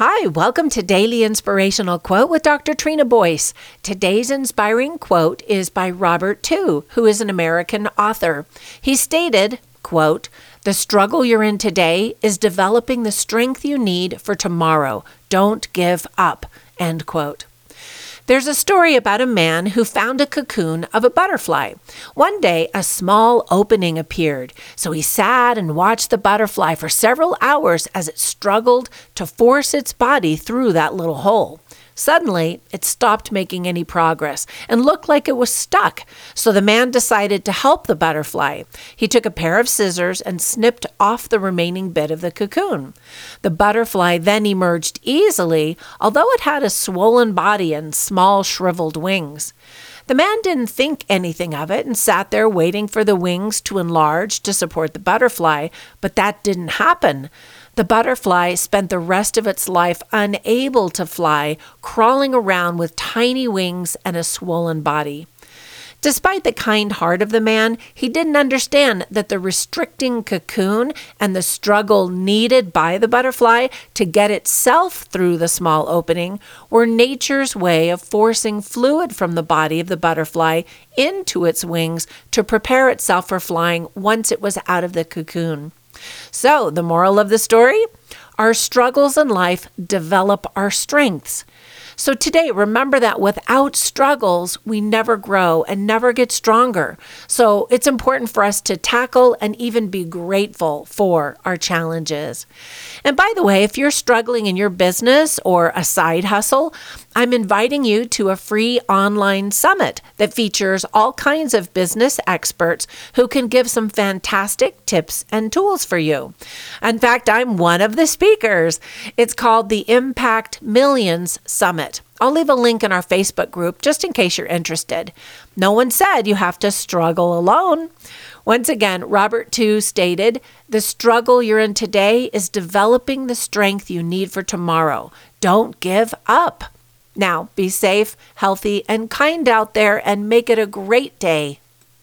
Hi, welcome to Daily Inspirational Quote with Dr. Trina Boyce. Today's inspiring quote is by Robert Tew, who is an American author. He stated, quote, "The struggle you're in today is developing the strength you need for tomorrow. Don't give up." End quote. There's a story about a man who found a cocoon of a butterfly. One day, a small opening appeared, so he sat and watched the butterfly for several hours as it struggled to force its body through that little hole. Suddenly, it stopped making any progress and looked like it was stuck. So the man decided to help the butterfly. He took a pair of scissors and snipped off the remaining bit of the cocoon. The butterfly then emerged easily, although it had a swollen body and small shriveled wings. The man didn't think anything of it and sat there waiting for the wings to enlarge to support the butterfly, but that didn't happen. The butterfly spent the rest of its life unable to fly, crawling around with tiny wings and a swollen body. Despite the kind heart of the man, he didn't understand that the restricting cocoon and the struggle needed by the butterfly to get itself through the small opening were nature's way of forcing fluid from the body of the butterfly into its wings to prepare itself for flying once it was out of the cocoon. So, the moral of the story our struggles in life develop our strengths. So today, remember that without struggles, we never grow and never get stronger. So it's important for us to tackle and even be grateful for our challenges. And by the way, if you're struggling in your business or a side hustle, I'm inviting you to a free online summit that features all kinds of business experts who can give some fantastic tips and tools for you. In fact, I'm one of the speakers. It's called the Impact Millions Summit. I'll leave a link in our Facebook group just in case you're interested. No one said you have to struggle alone. Once again, Robert Tew stated The struggle you're in today is developing the strength you need for tomorrow. Don't give up. Now, be safe, healthy, and kind out there and make it a great day.